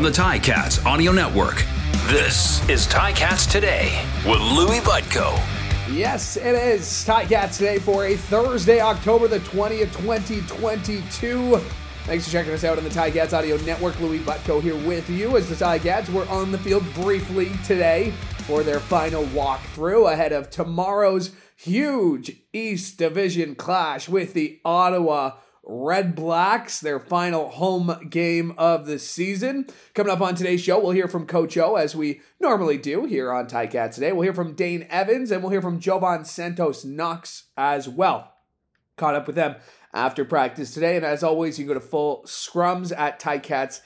from the Ticats Audio Network. This is Ticats Today with Louis Butko. Yes, it is Ticats Today for a Thursday, October the 20th, 2022. Thanks for checking us out on the Ticats Audio Network. Louis Butko here with you as the Ticats were on the field briefly today for their final walkthrough ahead of tomorrow's huge East Division clash with the Ottawa Red Blacks, their final home game of the season. Coming up on today's show, we'll hear from Coach O, as we normally do here on Ticats today. We'll hear from Dane Evans, and we'll hear from Jovan Santos Knox as well. Caught up with them after practice today, and as always, you can go to full scrums at ticats.ca.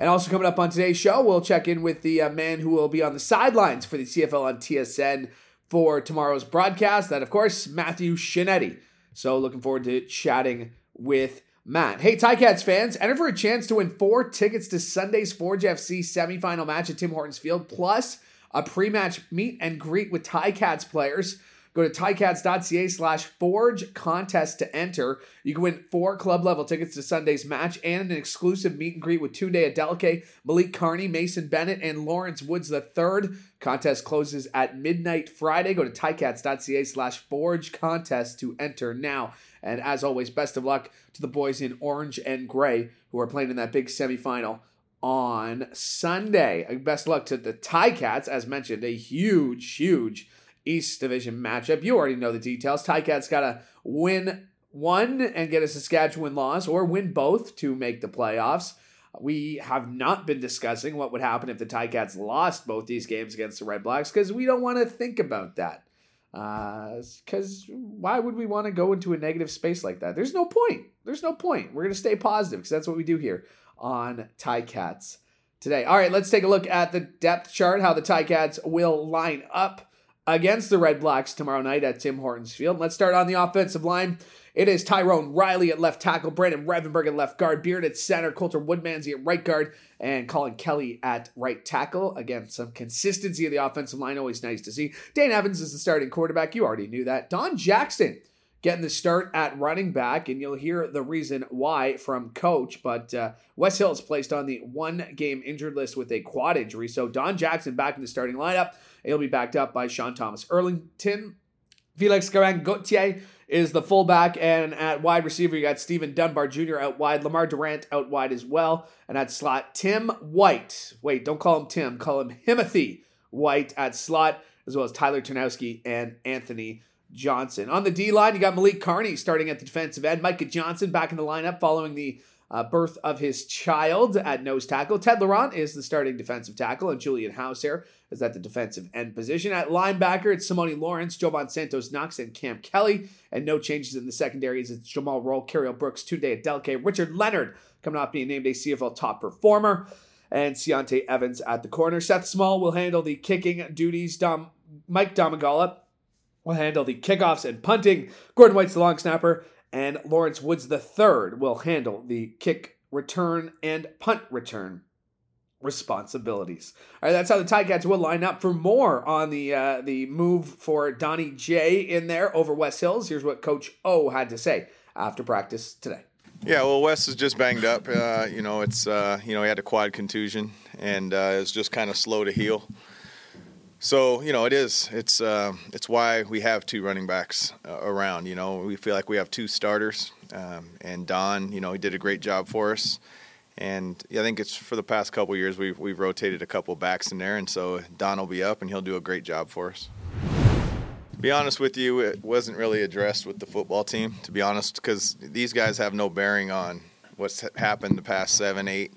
And also coming up on today's show, we'll check in with the uh, man who will be on the sidelines for the CFL on TSN for tomorrow's broadcast. That, of course, Matthew Scianitti. So looking forward to chatting with Matt. Hey, Ticats fans, enter for a chance to win four tickets to Sunday's Forge FC semifinal match at Tim Hortons Field, plus a pre-match meet and greet with Ticats players. Go to ticats.ca slash forge contest to enter. You can win four club level tickets to Sunday's match and an exclusive meet and greet with Tunde Adeleke, Malik Carney, Mason Bennett, and Lawrence Woods III. Contest closes at midnight Friday. Go to ticats.ca slash forge contest to enter now. And as always, best of luck to the boys in orange and gray who are playing in that big semifinal on Sunday. Uh, best luck to the Ticats, as mentioned, a huge, huge East Division matchup. You already know the details. Ticats got to win one and get a Saskatchewan loss, or win both to make the playoffs. We have not been discussing what would happen if the Ticats lost both these games against the Red Blacks because we don't want to think about that. Because uh, why would we want to go into a negative space like that? There's no point. There's no point. We're going to stay positive because that's what we do here on Ticats today. All right, let's take a look at the depth chart, how the Ticats will line up against the Red Blacks tomorrow night at Tim Hortons Field. Let's start on the offensive line. It is Tyrone Riley at left tackle, Brandon Revenberg at left guard, Beard at center, Coulter Woodmansey at right guard, and Colin Kelly at right tackle. Again, some consistency of the offensive line, always nice to see. Dane Evans is the starting quarterback. You already knew that. Don Jackson getting the start at running back, and you'll hear the reason why from coach. But uh, Wes Hill is placed on the one game injured list with a quad injury. So Don Jackson back in the starting lineup. He'll be backed up by Sean Thomas Erlington. Felix Garang Gauthier is the fullback, and at wide receiver, you got Stephen Dunbar Jr. out wide, Lamar Durant out wide as well, and at slot, Tim White. Wait, don't call him Tim, call him Timothy White at slot, as well as Tyler Ternowski and Anthony Johnson. On the D line, you got Malik Carney starting at the defensive end, Micah Johnson back in the lineup following the uh, birth of his child at nose tackle. Ted Laurent is the starting defensive tackle, and Julian Hauser is at the defensive end position. At linebacker, it's Simoni Lawrence, Jovan Santos Knox, and Cam Kelly. And no changes in the secondary secondaries. It's Jamal Roll, Cariel Brooks, Tunde Adeleke, Richard Leonard coming off being named a CFL top performer, and Ciante Evans at the corner. Seth Small will handle the kicking duties. Dom, Mike Domagala will handle the kickoffs and punting. Gordon White's the long snapper, and Lawrence Woods III will handle the kick return and punt return responsibilities. All right, that's how the Ticats will line up. For more on the uh, the move for Donnie J in there over West Hills, here's what Coach O had to say after practice today. Yeah, well, Wes is just banged up. Uh, you know, it's uh, you know he had a quad contusion and uh, it's just kind of slow to heal. So you know it is. It's uh, it's why we have two running backs uh, around. You know we feel like we have two starters, um, and Don. You know he did a great job for us, and I think it's for the past couple years we've we've rotated a couple backs in there, and so Don will be up and he'll do a great job for us. To be honest with you, it wasn't really addressed with the football team. To be honest, because these guys have no bearing on what's happened the past seven, eight,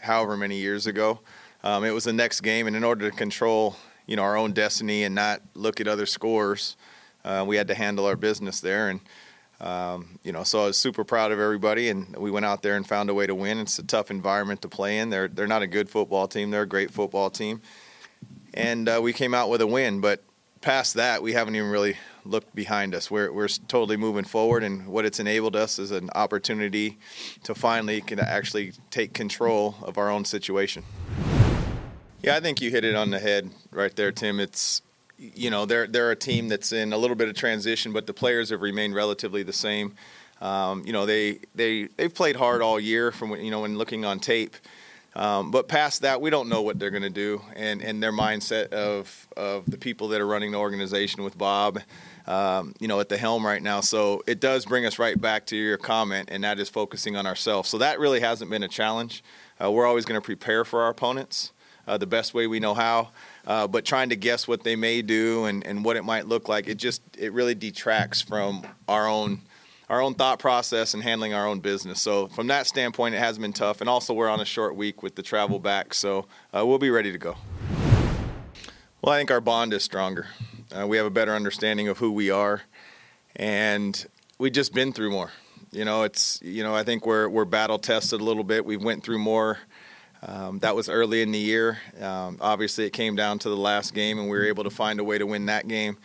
however many years ago. Um, it was the next game, and in order to control, you know, our own destiny and not look at other scores, uh, we had to handle our business there. And um, you know, so I was super proud of everybody, and we went out there and found a way to win. It's a tough environment to play in. They're they're not a good football team. They're a great football team, and uh, we came out with a win. But past that, we haven't even really looked behind us. We're we're totally moving forward, and what it's enabled us is an opportunity to finally can actually take control of our own situation. Yeah, I think you hit it on the head right there, Tim. It's you know they're they're a team that's in a little bit of transition, but the players have remained relatively the same. Um, you know, they they they've played hard all year from you know when looking on tape. Um, but past that, we don't know what they're going to do, and, and their mindset of of the people that are running the organization with Bob, um, you know, at the helm right now. So it does bring us right back to your comment, and that is focusing on ourselves. So that really hasn't been a challenge. Uh, we're always going to prepare for our opponents uh, the best way we know how, uh, but trying to guess what they may do and, and what it might look like, it just it really detracts from our own our own thought process and handling our own business. So from that standpoint, it has been tough. And also, we're on a short week with the travel back, so uh, we'll be ready to go. Well, I think our bond is stronger. Uh, we have a better understanding of who we are, and we've just been through more. You know, it's you know I think we're we're battle tested a little bit. We've went through more. Um, that was early in the year. Um, obviously, it came down to the last game, and we were able to find a way to win that game.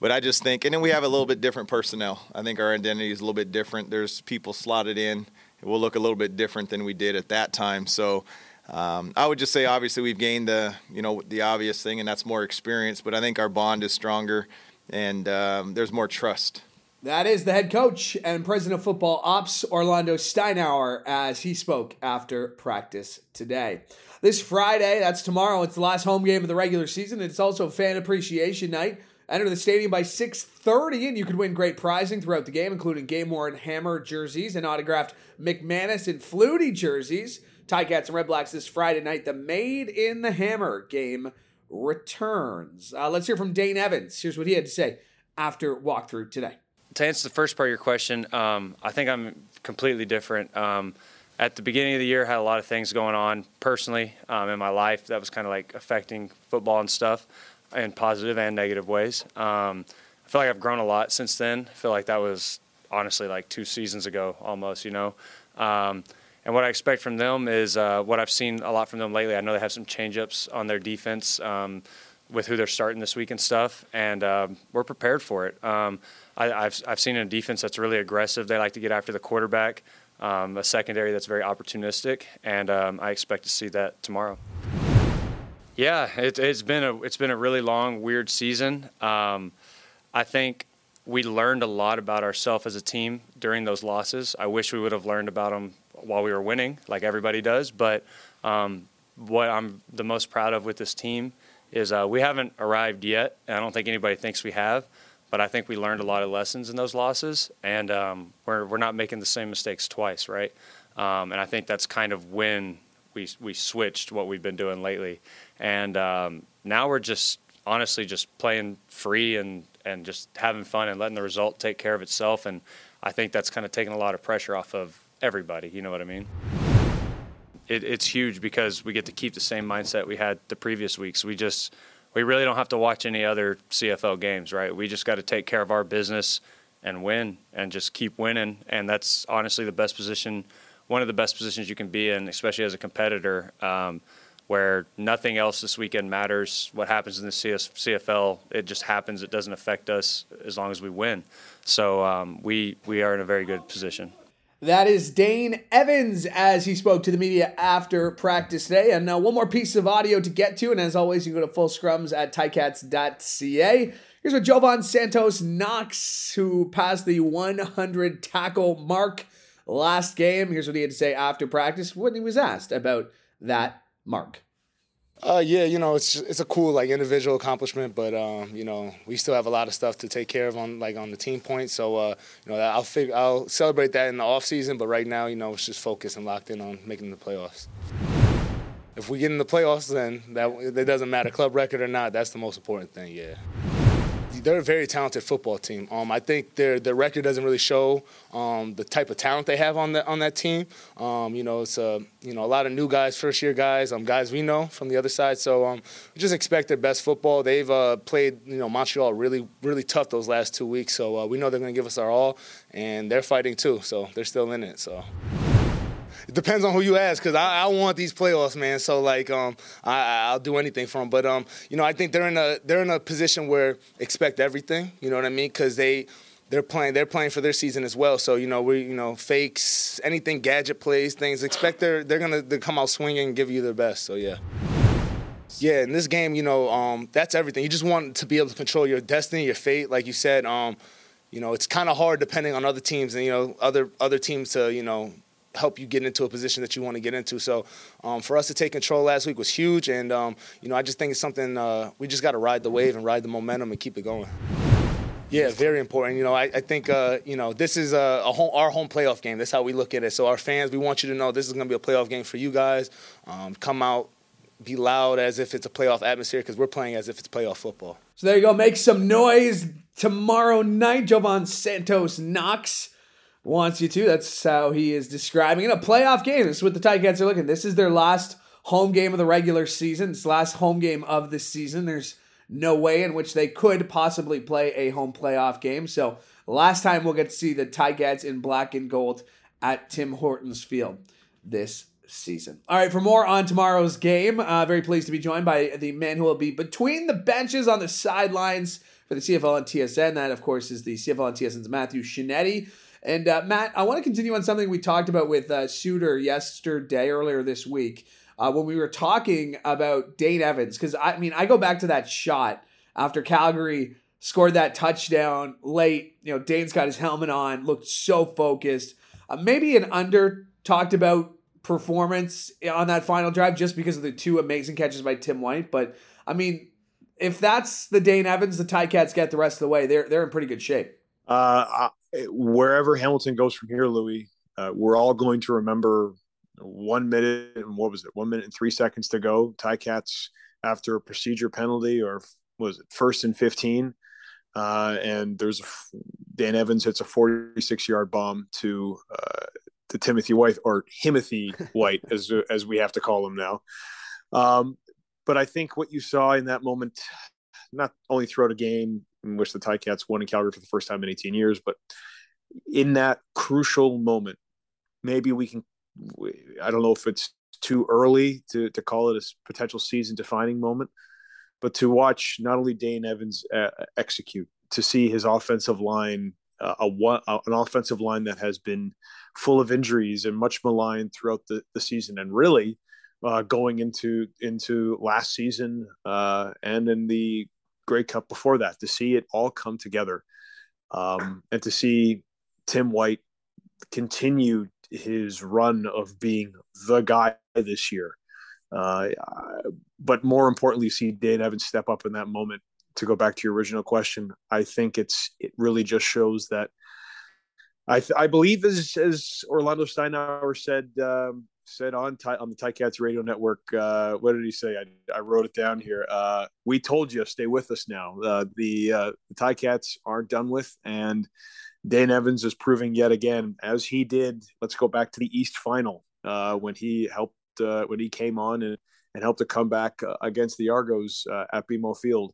But I just think, and then we have a little bit different personnel. I think our identity is a little bit different. There's people slotted in. It will look a little bit different than we did at that time. So um, I would just say, obviously, we've gained the you know the obvious thing, and that's more experience. But I think our bond is stronger, and um, there's more trust. That is the head coach and president of football ops, Orlando Steinauer, as he spoke after practice today. This Friday, that's tomorrow, it's the last home game of the regular season. It's also fan appreciation night. Enter the stadium by 6:30 and you can win great prizing throughout the game including game-worn Hammer jerseys and autographed McManus and Flutie jerseys. Ticats and Red Blacks this Friday night. The Made in the Hammer game returns. Uh, let's hear from Dane Evans. Here's what he had to say after walkthrough today. To answer the first part of your question, um, I think I'm completely different. Um, at the beginning of the year, I had a lot of things going on personally um, in my life that was kind of like affecting football and stuff in positive and negative ways. Um, I feel like I've grown a lot since then. I feel like that was honestly like two seasons ago almost, you know. Um, and what I expect from them is uh, what I've seen a lot from them lately. I know they have some changeups on their defense um, with who they're starting this week and stuff, and um, we're prepared for it. Um, I, have I've seen a defense that's really aggressive. They like to get after the quarterback. Um, a secondary that's very opportunistic, and um, I expect to see that tomorrow. Yeah, it, has been a it's been a really long, weird season. Um, I think we learned a lot about ourselves as a team during those losses. I wish we would have learned about them while we were winning, like everybody does. But um, what I'm the most proud of with this team is uh, we haven't arrived yet. I don't think anybody thinks we have, but I think we learned a lot of lessons in those losses, and um, we're we're not making the same mistakes twice, right? Um, and I think that's kind of when we we switched what we've been doing lately, and um, now we're just honestly just playing free and and just having fun and letting the result take care of itself. And I think that's kind of taking a lot of pressure off of everybody. You know what I mean? It, it's huge because we get to keep the same mindset we had the previous weeks. We just we really don't have to watch any other CFL games, right? We just got to take care of our business and win and just keep winning. And that's honestly the best position one of the best positions you can be in, especially as a competitor, um, where nothing else this weekend matters. What happens in the CS, CFL, it just happens. It doesn't affect us as long as we win. So um, we we are in a very good position. That is Dane Evans as he spoke to the media after practice today. And now one more piece of audio to get to. And as always, you can go to full scrums at ticats.ca. Here's what Jovan Santos Knox, who passed the 100 tackle mark last game. Here's what he had to say after practice when he was asked about that mark. Uh, yeah, you know, it's it's a cool like individual accomplishment, but um, you know, we still have a lot of stuff to take care of on like on the team point. So uh, you know, I'll figure I'll celebrate that in the off season, but right now, you know, it's just focused and locked in on making the playoffs. If we get in the playoffs, then that it doesn't matter club record or not. That's the most important thing. Yeah they're a very talented football team. Um, I think their their record doesn't really show um, the type of talent they have on that on that team. Um, you know, it's a you know a lot of new guys, first year guys, um, guys we know from the other side. So um, just expect their best football. They've uh, played you know Montreal really really tough those last two weeks. So uh, we know they're going to give us our all, and they're fighting too. So they're still in it. So it depends on who you ask because I, I, want these playoffs, man. So like, um, I, will do anything for them. But um, you know, I think they're in a they're in a position where expect everything. You know what I mean? Because they they're playing they're playing for their season as well. So you know we you know fakes anything gadget plays things expect they're they're gonna they come out swinging and give you their best. So yeah. Yeah, in this game, you know, um, that's everything. You just want to be able to control your destiny, your fate, like you said. Um, you know, it's kind of hard depending on other teams and you know other other teams to you know help you get into a position that you want to get into. So um, for us to take control last week was huge, and um, you know I just think it's something uh, we just got to ride the wave and ride the momentum and keep it going. Yeah, very important. You know, I, I think uh, you know this is a, a home, our home playoff game. That's how we look at it. So our fans, we want you to know this is going to be a playoff game for you guys. Um, come out, be loud as if it's a playoff atmosphere because we're playing as if it's playoff football. So there you go. Make some noise tomorrow night. Jovan Santos Knox wants you to. That's how he is describing it. A playoff game. This is what the Ticats are looking. This is their last home game of the regular season. It's last home game of the season. There's no way in which they could possibly play a home playoff game. So last time we'll get to see the Ticats in black and gold at Tim Hortons Field this season. All right, for more on tomorrow's game, uh, very pleased to be joined by the man who will be between the benches on the sidelines for the CFL and TSN. That, of course, is the CFL and TSN's Matthew Scianitti. And uh, Matt, I want to continue on something we talked about with uh, yesterday, earlier this week, uh, when we were talking about Dane Evans. Because I mean, I go back to that shot after Calgary scored that touchdown late. You know, Dane's got his helmet on, looked so focused. Uh, maybe an under talked about performance on that final drive just because of the two amazing catches by Tim White. But I mean, if that's the Dane Evans the Ticats get the rest of the way, they're they're in pretty good shape. Uh, wherever Hamilton goes from here, Louis, uh, we're all going to remember one minute and what was it? One minute and three seconds to go. Ticats after a procedure penalty, or was it first and fifteen? Uh, and there's a, Dan Evans hits a 46 yard bomb to uh, to Timothy White or Timothy White as as we have to call him now. Um, but I think what you saw in that moment, not only throughout a game in which the Ticats won in Calgary for the first time in 18 years, but in that crucial moment, maybe we can. I don't know if it's too early to to call it a potential season defining moment, but to watch not only Dane Evans uh, execute, to see his offensive line, uh, a one, uh, an offensive line that has been full of injuries and much maligned throughout the, the season, and really uh, going into into last season uh, and in the Grey Cup before that, to see it all come together, um, and to see Tim White continue his run of being the guy this year. Uh, but more importantly, see Dan Evans step up in that moment. To go back to your original question, I think it's it really just shows that I, I believe as, as Orlando Steinauer said um, said on on the Ticats radio network. Uh, what did he say? I, I wrote it down here. Uh, we told you, stay with us now. Uh, the uh, the Ticats aren't done with, and Dane Evans is proving yet again, as he did. Let's go back to the East Final uh, when he helped uh, when he came on and, and helped to come back uh, against the Argos at BMO Field.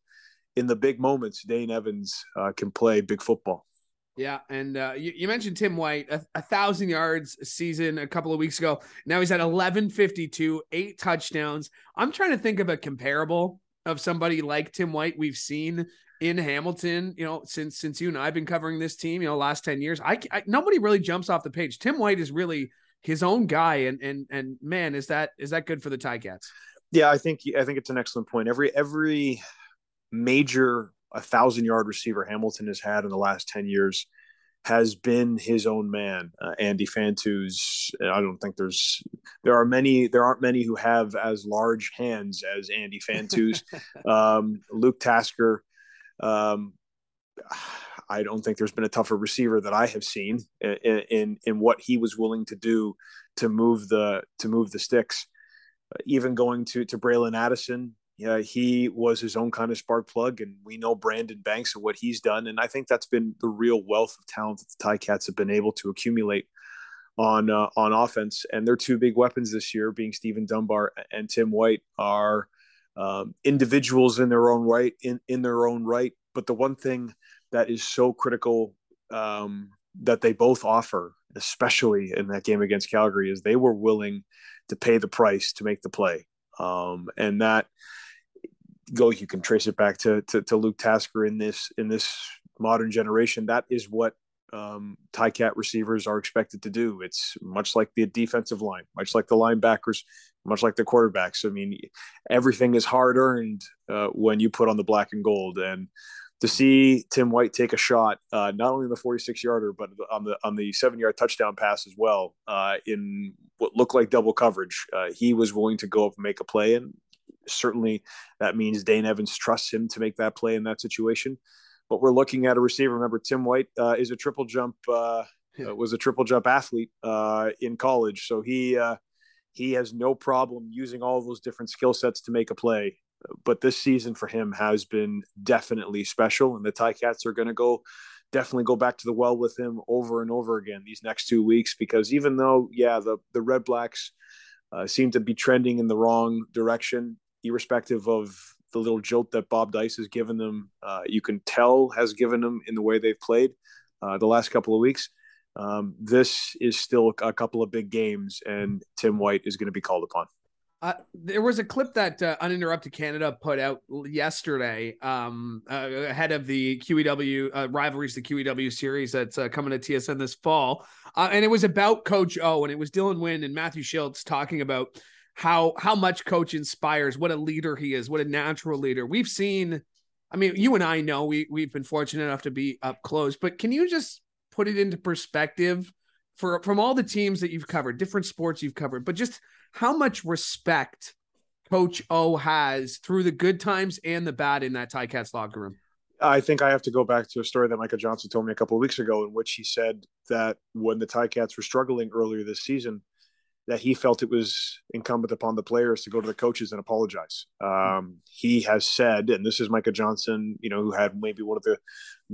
In the big moments, Dane Evans can play big football. Yeah, and uh, you, you, mentioned Tim White, a, a, thousand yards a season a couple of weeks ago. Now he's at eleven fifty two, eight touchdowns. I'm trying to think of a comparable of somebody like Tim White we've seen in Hamilton. You know, since since you and I've been covering this team, you know, last ten years, I, I nobody really jumps off the page. Tim White is really his own guy, and and and man, is that is that good for the Ticats? Yeah, I think I think it's an excellent point. Every every major a thousand yard receiver Hamilton has had in the last 10 years has been his own man. Uh, Andy Fantuz, I don't think there's, there are many, there aren't many who have as large hands as Andy Fantuz. um, Luke Tasker, um, I don't think there's been a tougher receiver that I have seen in, in, in what he was willing to do to move the to move the sticks. Uh, even going to to Bralon Addison, yeah, he was his own kind of spark plug, and we know Brandon Banks and what he's done, and I think that's been the real wealth of talent that the Ticats have been able to accumulate on uh, on offense. And their two big weapons this year, being Stephen Dunbar and Tim White, are um, individuals in their own right. In in their own right, but the one thing that is so critical um, that they both offer, especially in that game against Calgary, is they were willing to pay the price to make the play, um, and that go you can trace it back to, to, to Luke Tasker in this in this modern generation. That is what um, Ticat receivers are expected to do. It's much like the defensive line, much like the linebackers, much like the quarterbacks. I mean, everything is hard earned uh, when you put on the black and gold, and to see Tim White take a shot, uh, not only in the 46 yarder, but on the on the seven yard touchdown pass as well, uh, in what looked like double coverage. Uh, he was willing to go up and make a play, and certainly that means Dane Evans trusts him to make that play in that situation. But we're looking at a receiver. Remember, Tim White uh, is a triple jump uh, uh, was a triple jump athlete in college, so he he has no problem using all those different skill sets to make a play but this season for him has been definitely special, and the Ticats are going to go definitely go back to the well with him over and over again these next two weeks because even though yeah the the Red Blacks uh, seem to be trending in the wrong direction, irrespective of the little jolt that Bob Dyce has given them, uh, you can tell has given them in the way they've played uh, the last couple of weeks. Um, this is still a couple of big games, and Tim White is going to be called upon. Uh, there was a clip that uh, Uninterrupted Canada put out yesterday um, uh, ahead of the QEW uh, rivalries, the QEW series that's uh, coming to TSN this fall. Uh, and it was about Coach O, and it was Dylan Wynn and Matthew Shiltz talking about how how much Coach inspires, what a leader he is, what a natural leader. We've seen, I mean, you and I know we, we've been fortunate enough to be up close, but can you just put it into perspective for from all the teams that you've covered, different sports you've covered, but just – how much respect Coach O has through the good times and the bad in that Ticats locker room? I think I have to go back to a story that Micah Johnson told me a couple of weeks ago, in which he said that when the Ticats were struggling earlier this season, that he felt it was incumbent upon the players to go to the coaches and apologize. Um, he has said, and this is Micah Johnson, you know, who had maybe one of the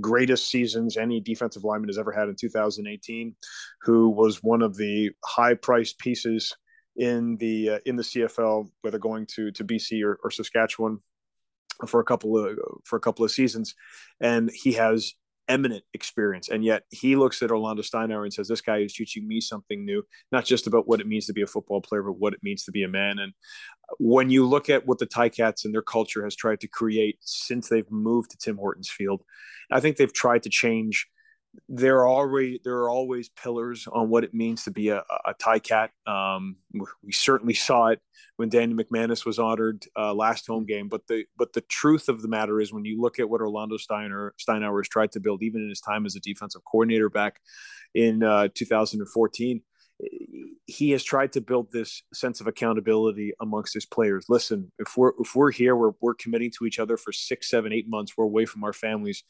greatest seasons any defensive lineman has ever had in 2018, who was one of the high-priced pieces in the uh, in the CFL, whether going to to BC or, or Saskatchewan for a couple of for a couple of seasons, and he has eminent experience. And yet he looks at Orlando Steinauer and says, This guy is teaching me something new, not just about what it means to be a football player, but what it means to be a man. And when you look at what the Ticats and their culture has tried to create since they've moved to Tim Hortons Field, I think they've tried to change there are already there are always pillars on what it means to be a, a Ticat. Um, we certainly saw it when Danny McManus was honored uh, last home game. But the but the truth of the matter is, when you look at what Orlando Steiner Steinauer has tried to build, even in his time as a defensive coordinator back in uh, 2014, he has tried to build this sense of accountability amongst his players. Listen, if we're if we're here, we're we're committing to each other for six, seven, eight months. We're away from our families.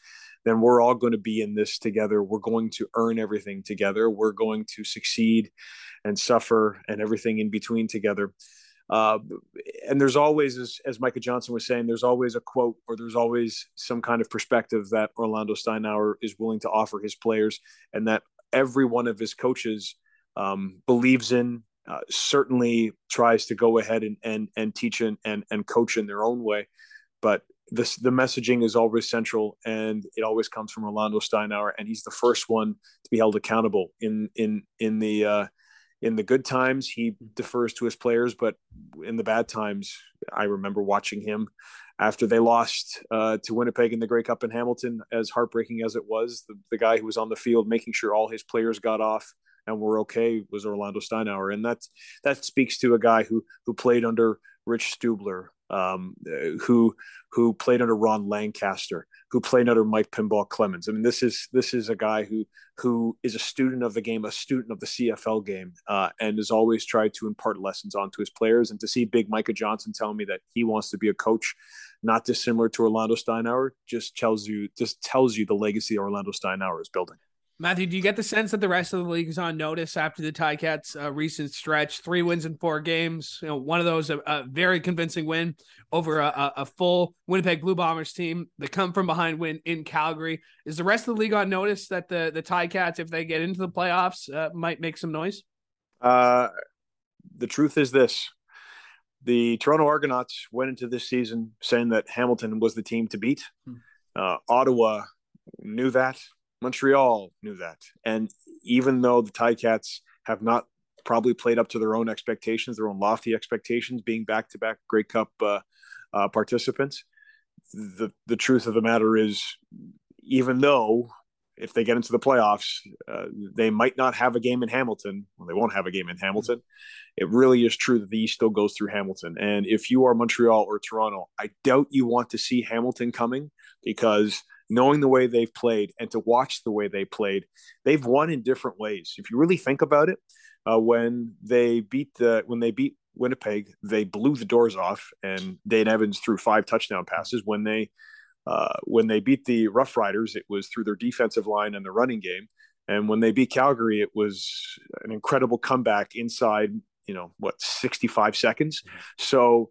Then we're all going to be in this together. We're going to earn everything together. We're going to succeed and suffer and everything in between together. Uh, and there's always, as, as Micah Johnson was saying, there's always a quote or there's always some kind of perspective that Orlando Steinauer is willing to offer his players, and that every one of his coaches um, believes in, uh, certainly tries to go ahead and and, and teach and, and and coach in their own way. But this the messaging is always central, and it always comes from Orlando Steinauer, and he's the first one to be held accountable in in in the. Uh, in the good times, he defers to his players, but in the bad times, I remember watching him after they lost uh, to Winnipeg in the Grey Cup in Hamilton, as heartbreaking as it was. The, the guy who was on the field making sure all his players got off and were okay was Orlando Steinauer, and that's that speaks to a guy who who played under Rich Stubler, um, who who played under Ron Lancaster, who played under Mike Pinball Clemens. I mean, this is this is a guy who who is a student of the game, a student of the CFL game, uh, and has always tried to impart lessons onto his players. And to see Big Micah Johnson tell me that he wants to be a coach, not dissimilar to Orlando Steinauer, just tells you just tells you the legacy Orlando Steinauer is building. Matthew, do you get the sense that the rest of the league is on notice after the Ticats' uh, recent stretch? Three wins in four games. You know, one of those a, a very convincing win over a, a, full Winnipeg Blue Bombers team. The come from behind win in Calgary. Is the rest of the league on notice that the the Ticats, if they get into the playoffs, uh, might make some noise? Uh, the truth is this: the Toronto Argonauts went into this season saying that Hamilton was the team to beat. Hmm. Uh, Ottawa knew that Montreal knew that. And even though the Ticats have not probably played up to their own expectations, their own lofty expectations, being back to back Grey Cup uh, uh, participants, the, the truth of the matter is, even though if they get into the playoffs, uh, they might not have a game in Hamilton. Well, they won't have a game in Hamilton. It really is true that the East still goes through Hamilton. And if you are Montreal or Toronto, I doubt you want to see Hamilton coming because knowing the way they've played and to watch the way they played, they've won in different ways. If you really think about it, uh, when they beat the when they beat Winnipeg, they blew the doors off, and Dane Evans threw five touchdown passes. When they uh, when they beat the Rough Riders, it was through their defensive line and the running game. And when they beat Calgary, it was an incredible comeback inside, you know, what, 65 seconds. So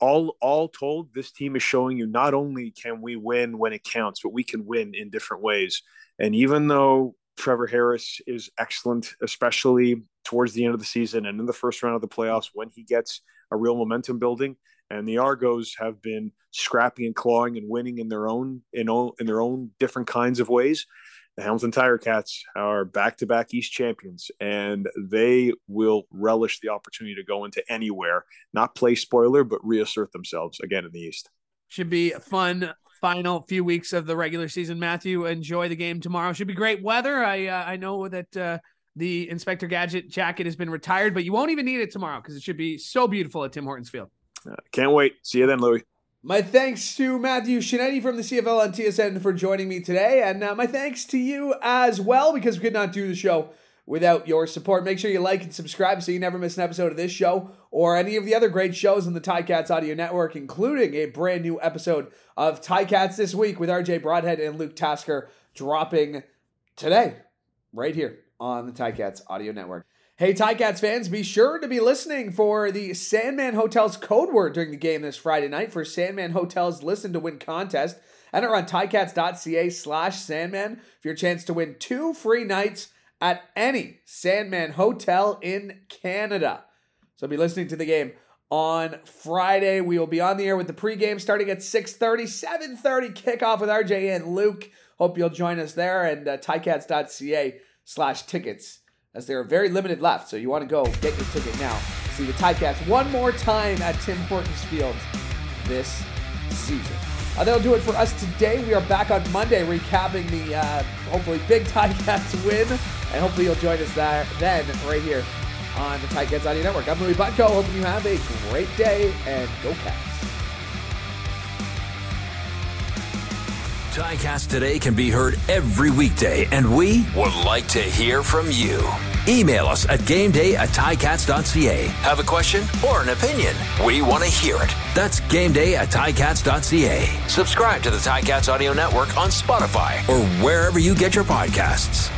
all all told, this team is showing you not only can we win when it counts, but we can win in different ways. And even though Trevor Harris is excellent, especially towards the end of the season and in the first round of the playoffs when he gets a real momentum building. And the Argos have been scrapping and clawing and winning in their own in, own, in their own different kinds of ways the Hamilton Tiger Cats are back to back East champions, and they will relish the opportunity to go into anywhere, not play spoiler, but reassert themselves again in the East. Should be a fun final few weeks of the regular season. Matthew, enjoy the game tomorrow. Should be great weather. I uh, I know that uh, the Inspector Gadget jacket has been retired, but you won't even need it tomorrow because it should be so beautiful at Tim Hortons Field. Uh, can't wait. See you then, Louis. My thanks to Matthew Scianitti from the CFL on TSN for joining me today. And uh, my thanks to you as well because we could not do the show without your support. Make sure you like and subscribe so you never miss an episode of this show or any of the other great shows on the Ticats Audio Network, including a brand new episode of Ticats this week with RJ Broadhead and Luke Tasker dropping today, right here on the Ticats Audio Network. Hey, Ticats fans, be sure to be listening for the Sandman Hotels code word during the game this Friday night for Sandman Hotels Listen to Win contest. Enter on ticats.ca slash Sandman for your chance to win two free nights at any Sandman Hotel in Canada. So be listening to the game on Friday. We will be on the air with the pregame starting at 6.30, 7.30 kickoff with RJ and Luke. Hope you'll join us there and uh, ticats.ca slash tickets as there are very limited left. So you want to go get your ticket now. See the Ticats one more time at Tim Hortons Field this season. Uh, that'll do it for us today. We are back on Monday recapping the uh, hopefully big Ticats win, and hopefully you'll join us there then right here on the Ticats Audio Network. I'm Louis Butko. Hoping you have a great day and go Cats. Ticats Today can be heard every weekday, and we would like to hear from you. Email us at gameday at ticats.ca. Have a question or an opinion? We want to hear it. That's gameday at ticats.ca. Subscribe to the Ticats Audio Network on Spotify or wherever you get your podcasts.